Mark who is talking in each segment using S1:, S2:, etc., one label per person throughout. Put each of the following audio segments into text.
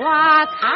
S1: 花茶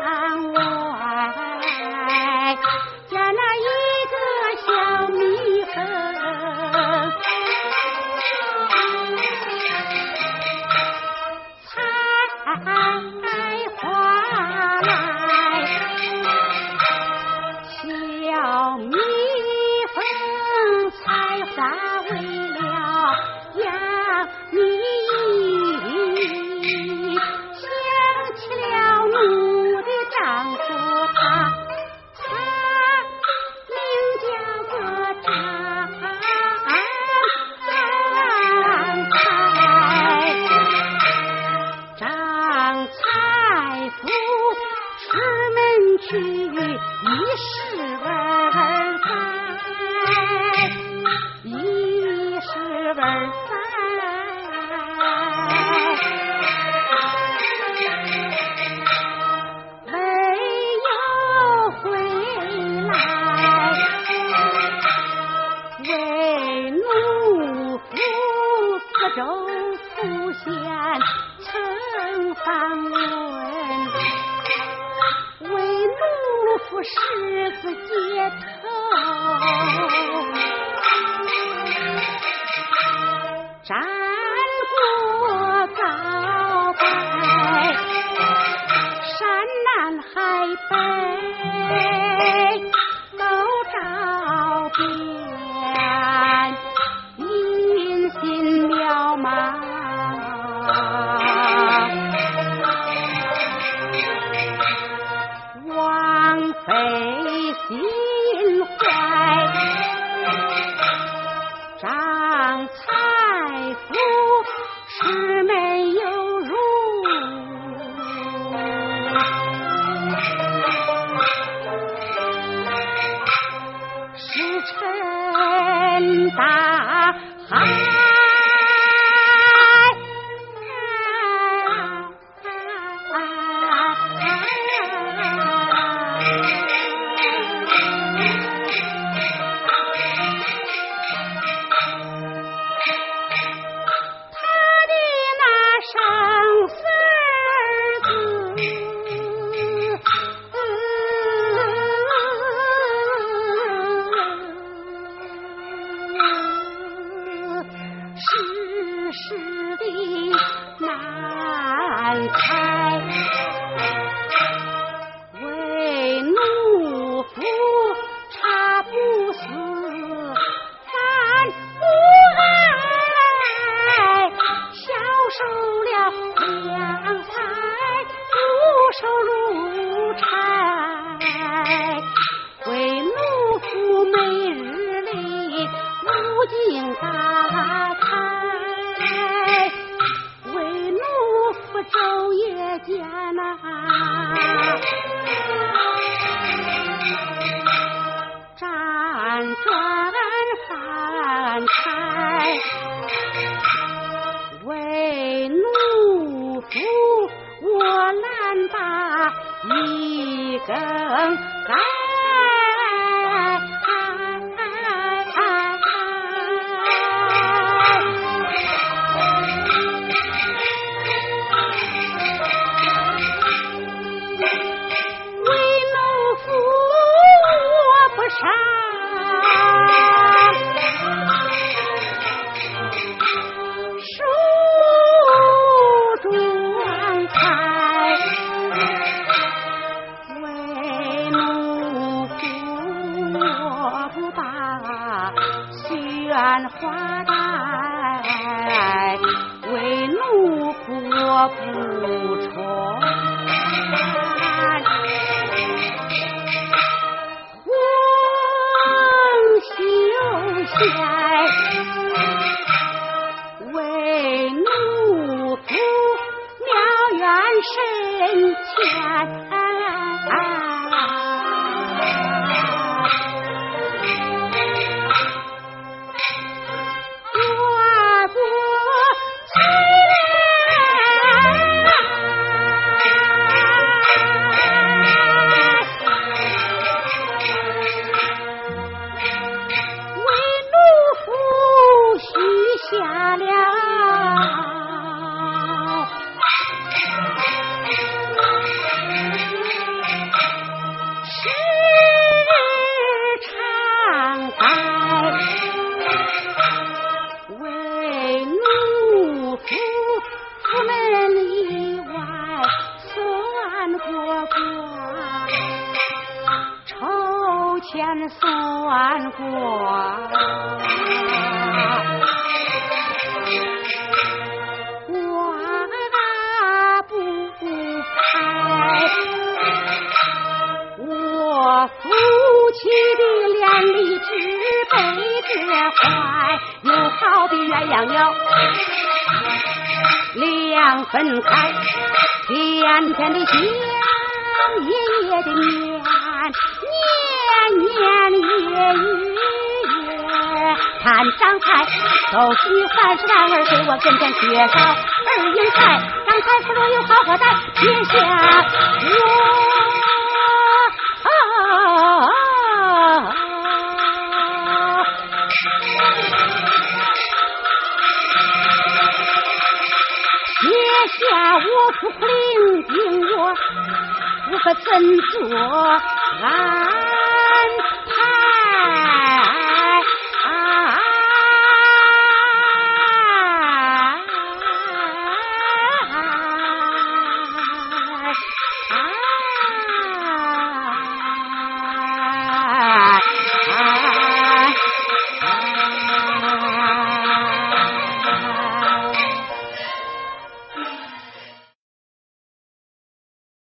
S1: 我花旦为奴仆不穿，黄绣鞋为奴仆妙缘身牵。算卦，我打不开。我夫妻的两粒之被折怀，有好的鸳鸯鸟，两分开，天天的念，夜夜的念，念。年月月看张才，都是你凡事万儿给我跟前缺少儿英才，张才不如有好货在，撇下我。下我不领定我，我可怎做啊？